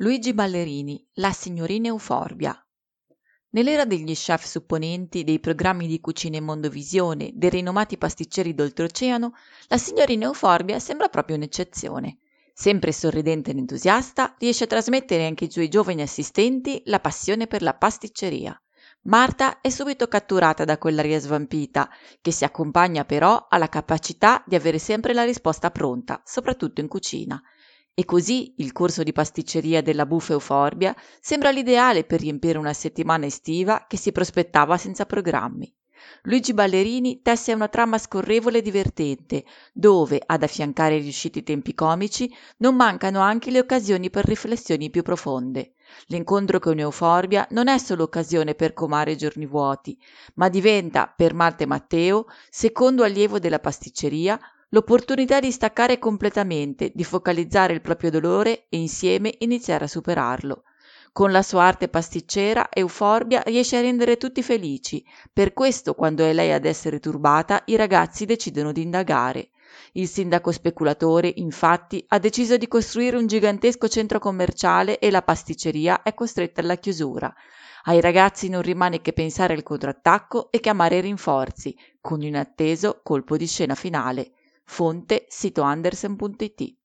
Luigi Ballerini, La signorina Euforbia. Nell'era degli chef supponenti, dei programmi di cucina in mondovisione, dei rinomati pasticceri d'oltreoceano, la signorina Euforbia sembra proprio un'eccezione. Sempre sorridente ed entusiasta, riesce a trasmettere anche ai suoi giovani assistenti la passione per la pasticceria. Marta è subito catturata da quell'aria svampita, che si accompagna però alla capacità di avere sempre la risposta pronta, soprattutto in cucina, e così il corso di pasticceria della buffa Euforbia sembra l'ideale per riempire una settimana estiva che si prospettava senza programmi. Luigi Ballerini tesse una trama scorrevole e divertente, dove, ad affiancare i riusciti tempi comici, non mancano anche le occasioni per riflessioni più profonde. L'incontro con Euforbia non è solo occasione per comare giorni vuoti, ma diventa, per Marta e Matteo, secondo allievo della pasticceria, l'opportunità di staccare completamente, di focalizzare il proprio dolore e insieme iniziare a superarlo. Con la sua arte pasticcera, Euforbia riesce a rendere tutti felici. Per questo, quando è lei ad essere turbata, i ragazzi decidono di indagare. Il sindaco speculatore, infatti, ha deciso di costruire un gigantesco centro commerciale e la pasticceria è costretta alla chiusura. Ai ragazzi non rimane che pensare al contrattacco e chiamare i rinforzi, con un inatteso colpo di scena finale. Fonte sito andersen.it